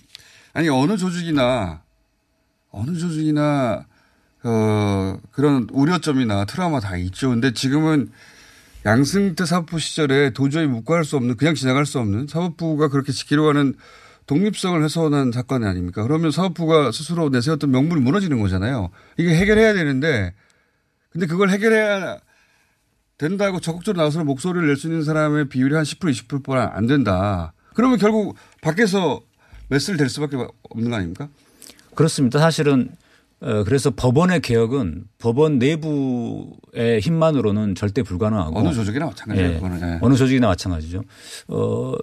아니 어느 조직이나 어느 조직이나 어, 그런 우려점이나 트라우마 다 있죠. 근데 지금은 양승태 사법부 시절에 도저히 묵과할 수 없는 그냥 지나갈 수 없는 사법부가 그렇게 지키려 하는 독립성을 훼손한 사건이 아닙니까? 그러면 사법부가 스스로 내세웠던 명분이 무너지는 거잖아요. 이게 해결해야 되는데 근데 그걸 해결해야 된다고 적극적으로 나서서 목소리를 낼 수 있는 사람의 비율이 한 10% 20%뿐 안 된다. 그러면 결국 밖에서 메스를 댈 수밖에 없는 거 아닙니까? 그렇습니다. 사실은 어, 그래서 법원의 개혁은 법원 내부의 힘만으로는 절대 불가능하고 어느 조직이나 마찬가지예요. 예, 네. 어느 조직이나 마찬가지죠. 어,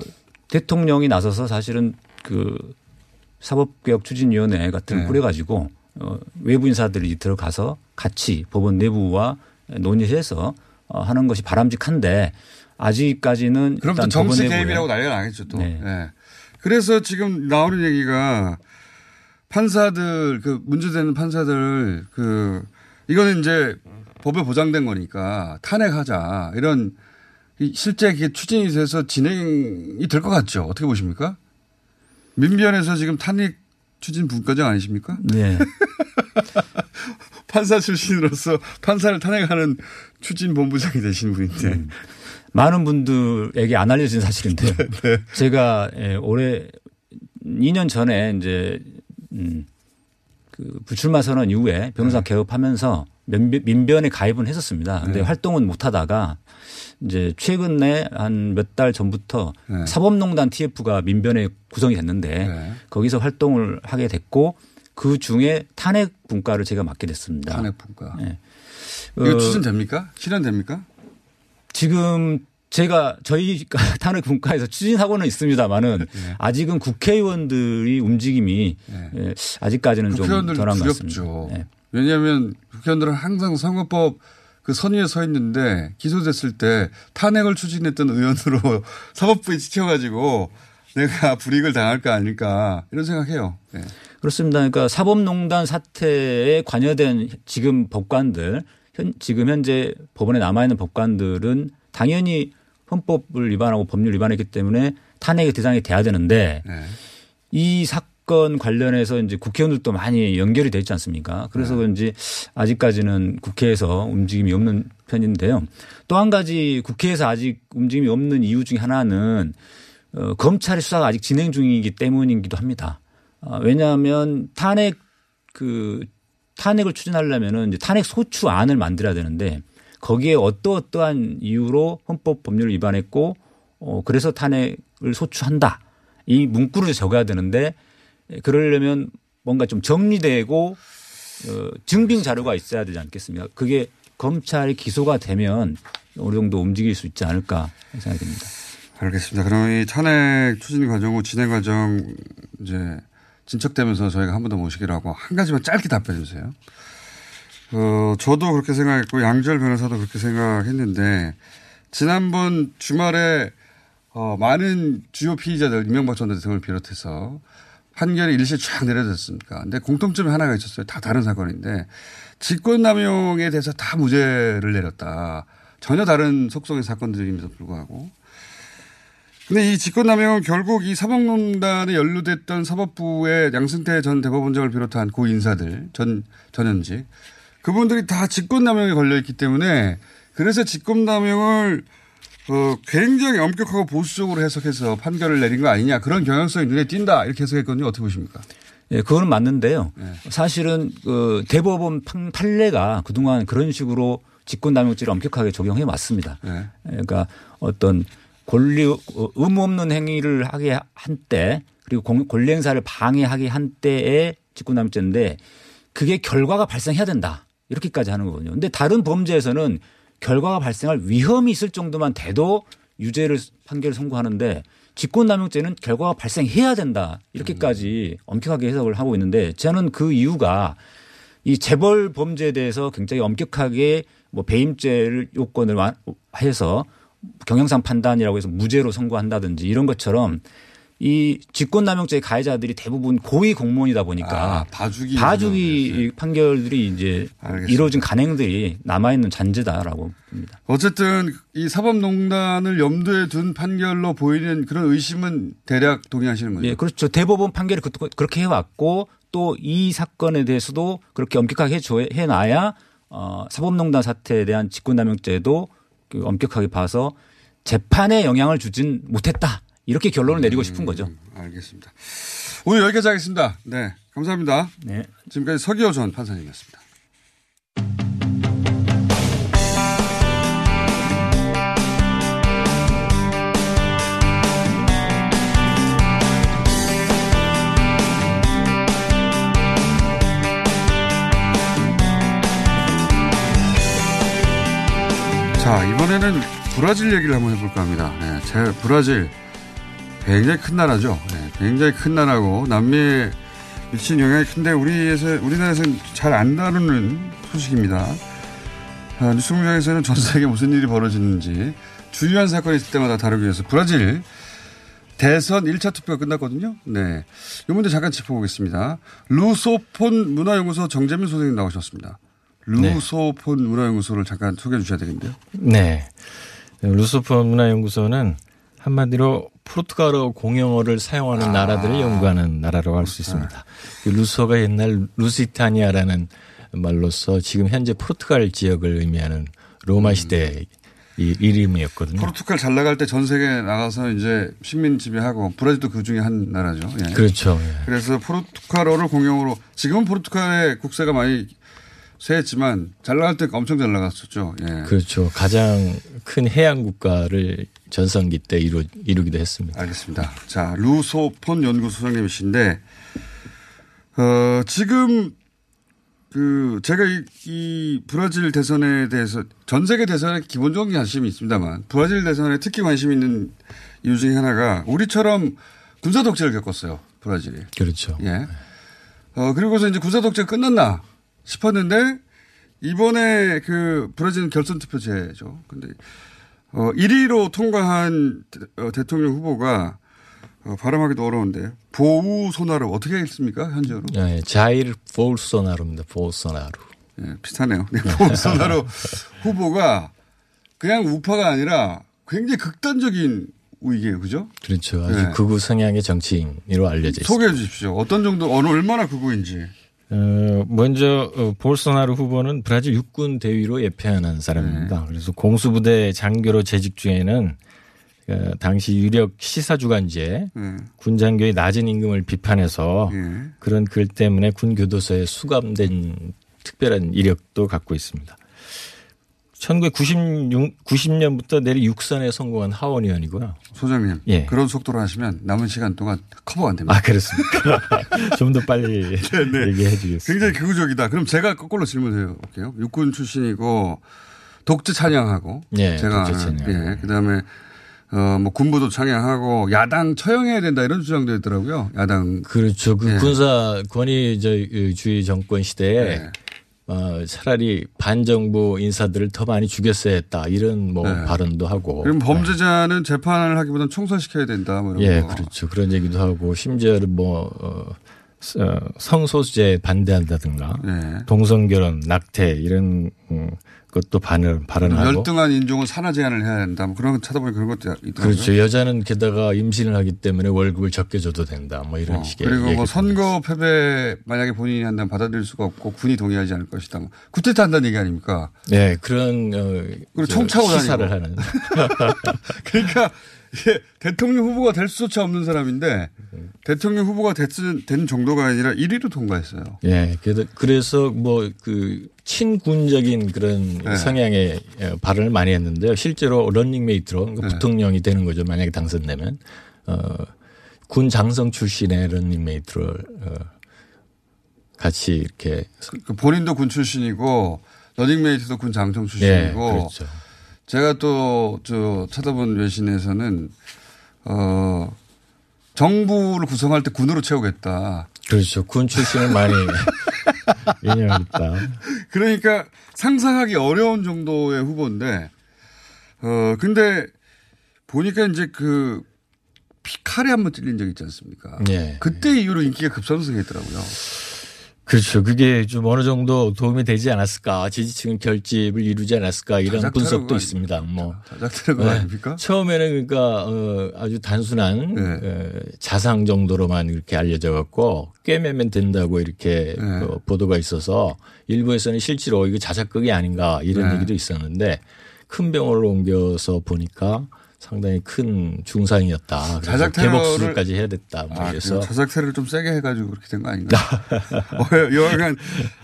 대통령이 나서서 사실은 그 사법개혁 추진위원회 같은 걸 네. 꾸려가지고 어, 외부 인사들이 들어가서 같이 법원 내부와 논의해서 어, 하는 것이 바람직한데 아직까지는 그럼 또 정치 개입이라고 난리가 나겠죠 또. 네. 네. 그래서 지금 나오는 얘기가 판사들 그 문제되는 판사들 그 이거는 이제 법에 보장된 거니까 탄핵하자 이런 실제 그게 추진이 돼서 진행이 될 것 같죠. 어떻게 보십니까? 민변에서 지금 탄핵 추진 분과장 아니십니까? 네. *laughs* 판사 출신으로서 판사를 탄핵하는 추진 본부장이 되신 분인데. 음. 많은 분들에게 안 알려진 사실인데요. *laughs* 네, 네. 제가 예, 올해 2년 전에 이제 음, 그 불출마 선언 이후에 변호사 네. 개업하면서 민변- 민변에 가입은 했었습니다. 근데 네. 활동은 못 하다가 이제 최근에 한 몇 달 전부터 네. 사법농단 TF가 민변에 구성이 됐는데 거기서 활동을 하게 됐고 그 중에 탄핵 분과를 제가 맡게 됐습니다. 탄핵 분과. 네. 이거 어, 추진됩니까? 실현됩니까? 지금 제가 저희가 탄핵 *laughs* 분과에서 추진하고는 있습니다만은 네. 아직은 국회의원들이 움직임이 예, 아직까지는 좀 덜한 것. 같습니다. 예. 왜냐하면 국회의원들은 항상 선거법 그 선위에 서 있는데 기소됐을 때 탄핵을 추진했던 의원으로 *laughs* 사법부에 지켜가지고 내가 불이익을 당할 거 아닐까 이런 생각해요. 네. 그렇습니다. 그러니까 사법농단 사태에 관여된 지금 법관들, 현, 지금 현재 법원에 남아 있는 법관들은 당연히 헌법을 위반하고 법률 위반했기 때문에 탄핵의 대상이 돼야 되는데 네. 이 사건 관련해서 이제 국회의원들도 많이 연결이 돼 있지 않습니까? 그래서 네. 그런지 아직까지는 국회에서 움직임이 없는 편인데요. 또 한 가지 국회에서 아직 움직임이 없는 이유 중에 하나는 어, 검찰의 수사가 아직 진행 중이기 때문이기도 합니다. 아, 왜냐하면 탄핵 그 탄핵을 추진하려면은 이제 탄핵 소추안을 만들어야 되는데 거기에 어떠어떠한 이유로 헌법 법률을 위반했고 어 그래서 탄핵을 소추한다. 이 문구를 적어야 되는데 그러려면 뭔가 좀 정리되고 어 증빙 자료가 있어야 되지 않겠습니까? 그게 검찰이 기소가 되면 어느 정도 움직일 수 있지 않을까 생각이 듭니다. 알겠습니다. 그럼 이 탄핵 추진 과정 후 진행 과정 이제 진척되면서 저희가 한 번 더 모시기로 하고 한 가지만 짧게 답변해 주세요. 어, 저도 그렇게 생각했고 양절 변호사도 그렇게 생각했는데 지난번 주말에 어, 많은 주요 피의자들 이명박 전 대통령을 비롯해서 판결이 일시 쫙 내려졌습니까? 근데 공통점이 하나가 있었어요. 다 다른 사건인데 직권남용에 대해서 다 무죄를 내렸다. 전혀 다른 속성의 사건들임에도 불구하고 근데 이 직권남용은 결국 이 사법농단에 연루됐던 사법부의 양승태 전 대법원장을 비롯한 고 인사들 전 전현직 그분들이 다 직권남용에 걸려 있기 때문에 그래서 직권남용을 어, 굉장히 엄격하고 보수적으로 해석해서 판결을 내린 거 아니냐 그런 경향성이 눈에 띈다 이렇게 해석했거든요 어떻게 보십니까? 예, 그거는 맞는데요. 네. 사실은 그 대법원 판- 판례가 그동안 그런 식으로 직권남용죄를 엄격하게 적용해 왔습니다. 네. 그러니까 어떤 권리 어, 의무 없는 행위를 하게 한 때 그리고 공- 권리 행사를 방해하게 한 때의 직권남용죄인데 그게 결과가 발생해야 된다 이렇게까지 하는 거거든요. 근데 다른 범죄에서는 결과가 발생할 위험이 있을 정도만 돼도 유죄를 판결을 선고하는데 직권남용죄는 결과가 발생해야 된다 이렇게까지 엄격하게 해석을 하고 있는데 저는 그 이유가 이 재벌 범죄에 대해서 굉장히 엄격하게 뭐 배임죄를 요건을 완- 해서 경영상 판단이라고 해서 무죄로 선고한다든지 이런 것처럼 이 직권남용죄 가해자들이 대부분 고위 공무원이다 보니까 아, 봐주기 봐주기 판결들이 이제 이루어진 간행들이 남아있는 잔재다라고 봅니다. 어쨌든 이 사법농단을 염두에 둔 판결로 보이는 그런 의심은 대략 동의하시는 거죠? 예, 그렇죠. 대법원 판결이 그- 그렇게 해왔고 또 이 사건에 대해서도 그렇게 엄격하게 해놔야 어, 사법농단 사태에 대한 직권남용죄도 그 엄격하게 봐서 재판에 영향을 주진 못했다. 이렇게 결론을 내리고 싶은 거죠. 알겠습니다. 오늘 여기까지 하겠습니다. 네. 감사합니다. 네. 지금까지 서기호 전 판사님이었습니다. 자, 이번에는 브라질 얘기를 한번 해볼까 합니다. 네, 제 브라질 굉장히 큰 나라죠. 네, 굉장히 큰 나라고 남미에 미친 영향이 큰데 우리에서 우리나라에서는 잘 안 다루는 소식입니다. 아, 뉴스 공장에서는 전 세계 무슨 일이 벌어지는지 주요한 사건이 있을 때마다 다루기 위해서 브라질 대선 1차 투표가 끝났거든요. 네. 이 문제 잠깐 짚어보겠습니다. 루소폰 문화연구소 정재민 선생님 나오셨습니다. 루소폰 문화연구소를 잠깐 소개해 주셔야 되겠는데요. 네. 루소폰 문화연구소는 한마디로 포르투갈어 공용어를 사용하는 나라들을 연구하는 나라라고 할 수 있습니다. 그 루소가 옛날 루시타니아라는 말로서 지금 현재 포르투갈 지역을 의미하는 로마 시대 이 이름이었거든요. 포르투갈 잘 나갈 때 전 세계 나가서 이제 식민 지배하고 브라질도 그 중에 한 나라죠. 예. 그렇죠. 예. 그래서 포르투갈어를 공용으로 지금은 포르투갈의 국세가 많이 세했지만 잘 나갈 때 엄청 잘 나갔었죠. 예. 그렇죠. 가장 큰 해양 국가를 전성기 때 이루, 이루기도 했습니다. 알겠습니다. 자, 루소폰 연구소장님이신데, 어, 지금 그 제가 이, 이 브라질 대선에 대해서 전 세계 대선에 기본적인 관심이 있습니다만 브라질 대선에 특히 관심 있는 이유 중에 하나가 우리처럼 군사 독재를 겪었어요. 브라질이. 그렇죠. 예. 어, 그리고서 이제 군사 독재가 끝났나 싶었는데 이번에 그 브라질은 결선 투표제죠. 근데 어, 1위로 통과한 어, 대통령 후보가 어, 발음하기도 어려운데 보우소나루 어떻게 읽습니까 현재로? 네, 자일 볼소나루입니다. 볼소나루. 네, 비슷하네요. 네, 볼소나루 *laughs* 후보가 그냥 우파가 아니라 굉장히 극단적인 우익이에요, 그죠? 그렇죠. 아주 네. 극우 성향의 정치인으로 알려져 있습니다. 소개해 주십시오. 어떤 정도 어느 얼마나 극우인지. 어, 먼저 어, 볼소나루 후보는 브라질 육군 대위로 예표하는 사람입니다. 그래서 공수부대 장교로 재직 중에는 어, 당시 유력 시사주간지에 네. 군 장교의 낮은 임금을 비판해서 예. 그런 글 때문에 군 교도소에 수감된 특별한 이력도 갖고 있습니다. 1996, 90년부터 내리 육선에 성공한 하원 의원이고요. 소장님, 예. 그런 속도로 하시면 남은 시간 동안 커버 안 됩니다. 아, 그렇습니까? *laughs* 좀 더 빨리 얘기해 주겠습니다. 굉장히 극우적이다. 그럼 제가 거꾸로 질문해 볼게요. 육군 출신이고 독재 찬양하고 예, 제가 독재 찬양. 예, 그다음에 어, 뭐 군부도 찬양하고 야당 처형해야 된다 이런 주장도 있더라고요. 야당 그렇죠. 그 예. 군사 권위주의 정권 시대에 네. 어, 차라리 반정부 인사들을 더 많이 죽였어야 했다 이런 뭐 네. 발언도 하고. 그럼 범죄자는 재판을 하기보다는 총살시켜야 된다. 뭐 예, 거. 그렇죠. 그런 얘기도 하고 심지어는 뭐 어, 어, 성소수자에 반대한다든가 네. 동성결혼, 낙태 이런 음, 것도 반을 발언하고. 열등한 인종은 산하 제한을 해야 된다. 뭐 그런 거 찾아보니 그런 것도 있더라고요. 그렇죠. 여자는 게다가 임신을 하기 때문에 월급을 적게 줘도 된다. 뭐 이런 어, 식의. 그리고 뭐 선거 패배 만약에 본인이 한다면 받아들일 수가 없고 군이 동의하지 않을 것이다. 뭐 구태타 한다는 얘기 아닙니까? 네, 그런 어, 그리고 권총 차고 시사를. 하는. *laughs* 그러니까 대통령 후보가 될 수조차 없는 사람인데 대통령 후보가 됐, 된 정도가 아니라 1위로 통과했어요. 예, 그래서, 그래서 뭐 그 친군적인 그런 네. 성향의 어, 발언을 많이 했는데요. 실제로 런닝메이트로 그러니까 네. 부통령이 되는 거죠. 만약에 당선되면 어, 군 장성 출신의 런닝메이트를 어, 같이 이렇게 그 본인도 군 출신이고 러닝메이트도 군 장성 출신이고 예, 그렇죠. 제가 또 저 찾아본 외신에서는 어 정부를 구성할 때 군으로 채우겠다. 그렇죠. 군 출신을 많이 *laughs* 임용하겠다. 그러니까 상상하기 어려운 정도의 후보인데 어 근데 보니까 이제 그 식칼에 한 번 찔린 적 있지 않습니까? 예. 그때 이후로 인기가 급상승했더라고요. 그렇죠. 그게 좀 어느 정도 도움이 되지 않았을까. 지지층 결집을 이루지 않았을까. 이런 분석도 있습니다. 뭐. 자작 테러가 네. 아닙니까? 처음에는 그러니까 어, 아주 단순한 네. 어, 자상 정도로만 이렇게 알려져 갖고 꿰매면 된다고 이렇게 네. 어, 보도가 있어서 일부에서는 실제로 이거 자작극이 아닌가 이런 네. 얘기도 있었는데 큰 병원으로 옮겨서 보니까 상당히 큰 중상이었다. 자작 테러를- 수술까지 해야 됐다. 뭐 아, 그래서 자작 테러를 좀 세게 해가지고 그렇게 된 거 아닌가? *laughs* 어, 여하간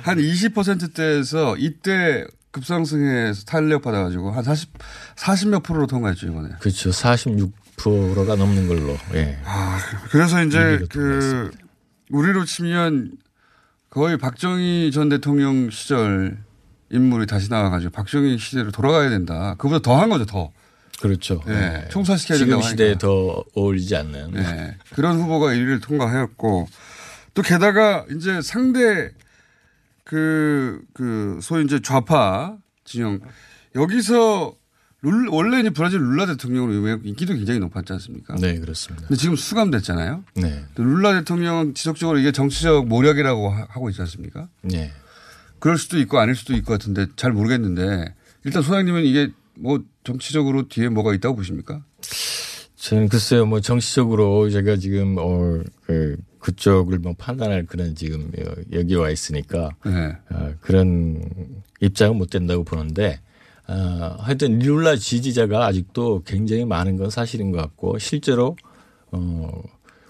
한 20%대에서 이때 급상승해서 탄력 받아가지고 한 40, 40몇 프로로 통과했죠, 이번에. 그렇죠. 46%가 넘는 걸로. 예. 아, 그래서 이제 그 우리로 치면 거의 박정희 전 대통령 시절 인물이 다시 나와가지고 박정희 시대로 돌아가야 된다. 그보다 더 한 거죠, 더. 그렇죠. 예. 예. 총살시켜야 지금 된다고 시대에 하니까. 더 어울리지 않는. 네. 그런 후보가 1위를 통과하였고 또 게다가 이제 상대 그, 그, 소위 이제 좌파 진영 여기서 룰, 원래 이제 브라질 룰라 대통령으로 유명하고 인기도 굉장히 높았지 않습니까? 네, 그렇습니다. 근데 지금 수감됐잖아요. 네. 또 룰라 대통령은 지속적으로 이게 정치적 모략이라고 하- 하고 있지 않습니까? 네. 그럴 수도 있고 아닐 수도 것 같은데 잘 모르겠는데 일단 소장님은 이게 뭐 정치적으로 뒤에 뭐가 있다고 보십니까? 저는 글쎄요, 뭐 정치적으로 제가 지금 어, 그, 그쪽을 뭐 판단할 그런 지금 여- 여기 와 있으니까 네. 어, 그런 입장은 못 된다고 보는데 어, 하여튼 룰라 지지자가 아직도 굉장히 많은 건 사실인 것 같고 실제로 어,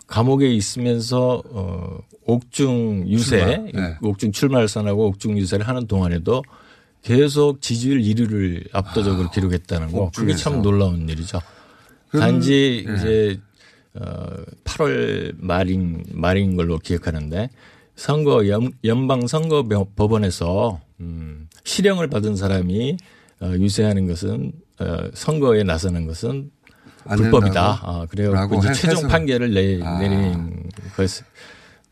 감옥에 있으면서 어, 옥중 유세, 출마. 네. 옥중 출마를 선하고 옥중 유세를 하는 동안에도 계속 지지율 1위를 압도적으로 기록했다는 거 그게 참. 놀라운 일이죠. 단지 네. 이제 어 8월 말인 말인 걸로 기억하는데 선거 연, 연방 선거 법원에서 음 실형을 받은 사람이 어, 유세하는 것은 어, 선거에 나서는 것은 안 불법이다. 아, 그래요. 최종. 판결을 내, 아. 내린 것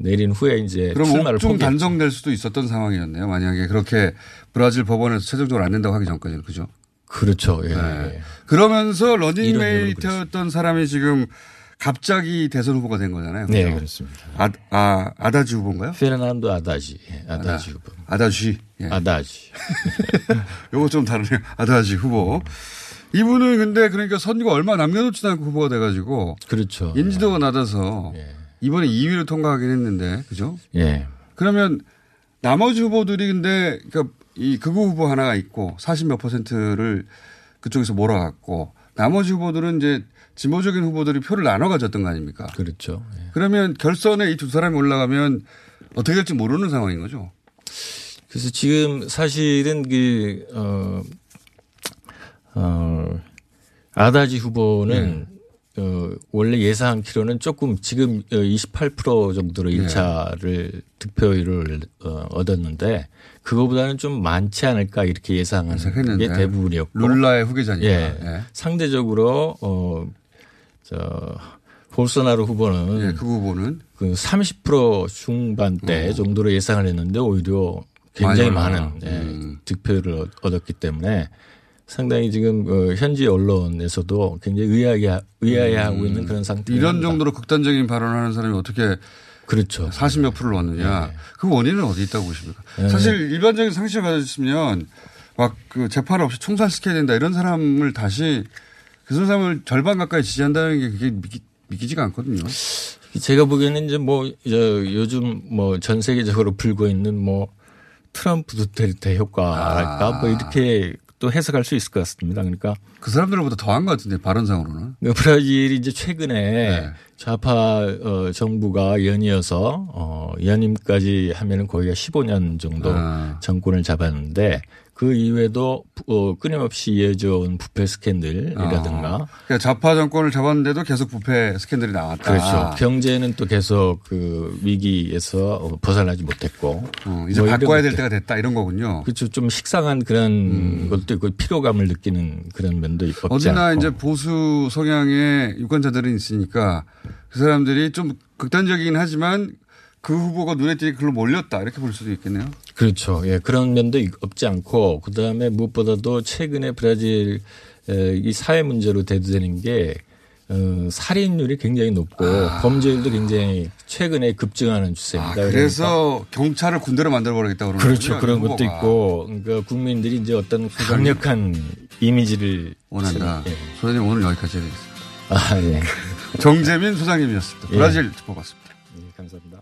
내린 후에 이제 그럼 출마를 옥중. 단정될 수도 있었던 상황이었네요. 만약에 그렇게 브라질 법원에서 최종적으로 안 된다고 하기 전까지는 그죠? 그렇죠. 예. 네. 그러면서 러닝메이트였던 사람이 지금 갑자기 대선 후보가 된 거잖아요. 네, 그죠? 그렇습니다. 아, 아, 아다지 후보인가요? 페르난도 아다지. 예, 아다지 후보. 아다지. 예. 아다지. *laughs* 요거 좀 다르네요. *laughs* 아다지 후보. 이분은 근데 그러니까 선거가 얼마 남겨놓지도 않고 후보가 돼가지고. 그렇죠. 인지도가 낮아서 이번에 2위로 통과하긴 했는데, 그죠? 예. 그러면 나머지 후보들이 근데 그러니까 이 극우 후보 하나가 있고 40 몇 퍼센트를 그쪽에서 몰아갔고 나머지 후보들은 이제 진보적인 후보들이 표를 나눠 가졌던 거 아닙니까? 그렇죠. 그러면 결선에 이 두 사람이 올라가면 어떻게 될지 모르는 상황인 거죠. 그래서 지금 사실은 그, 어, 어, 아다지 후보는 어, 원래 예상키로는 조금 지금 28% 정도로 네. 1차를 득표율을 어, 얻었는데 그거보다는 좀 많지 않을까 이렇게 예상하는 예상했는데. 게 대부분이었고 룰라의 후계자니까. 예. 예. 상대적으로 어, 저 볼소나로 후보는 예, 그 후보는 그 30% 중반대 정도로 예상을 했는데 오히려 굉장히 어. 많은. 예, 음. 득표를 얻- 얻었기 때문에 상당히 지금 어, 현지 언론에서도 굉장히 의아해 의아해하고 있는 그런 상태. 음. 이런 정도로 극단적인 발언을 하는 사람이 어떻게 그렇죠. 40몇 프로를 얻느냐. 그 원인은 어디 있다고 보십니까? 네. 사실 일반적인 상식을 가졌으면 막 그 재판 없이 총살시켜야 된다 이런 사람을 다시 그 사람을 절반 가까이 지지한다는 게 그게 믿기, 믿기지가 않거든요. 제가 보기에는 이제 뭐 저, 요즘 뭐 전 세계적으로 불고 있는 뭐 트럼프 두테르테 효과랄까 아. 뭐 이렇게 또 해석할 수 있을 것 같습니다. 그러니까 그 사람들보다 더한 것 같은데 발언상으로는. 그 브라질이 이제 최근에 네. 좌파 어, 정부가 연이어서 어, 연임까지 하면은 거기가 15년 정도 아. 정권을 잡았는데 그 이후에도 어, 끊임없이 이어져온 부패 스캔들이라든가 아. 그러니까 좌파 정권을 잡았는데도 계속 부패 스캔들이 나왔다. 그렇죠. 경제는 또 계속 그 위기에서 어, 벗어나지 못했고. 어, 이제 뭐 바꿔야 될. 때가 됐다 이런 거군요. 그렇죠. 좀 식상한 그런 것도 있고 피로감을 느끼는 그런 면도 없지 어디나 않고. 이제 보수 성향의 유권자들은 있으니까 그 사람들이 좀 극단적이긴 하지만 그 후보가 눈에 띄게 글로 몰렸다 이렇게 볼 수도 있겠네요. 그렇죠. 예, 그런 면도 없지 않고 그다음에 무엇보다도 최근에 브라질 에, 이 사회 문제로 대두되는 게 어, 살인율이 굉장히 높고 범죄율도 굉장히 최근에 급증하는 추세입니다. 아, 그러니까 그래서 경찰을 군대로 만들어 버리겠다 그러는 그렇죠. 거군요, 그런 이 것도. 있고 그러니까 국민들이 이제 어떤 강력한 이미지를 원한다. 예. 소장님 오늘 여기까지 해야겠습니다. 아, 예. *laughs* 정재민 소장님이었습니다. 예. 브라질 짚어봤습니다. 예, 감사합니다.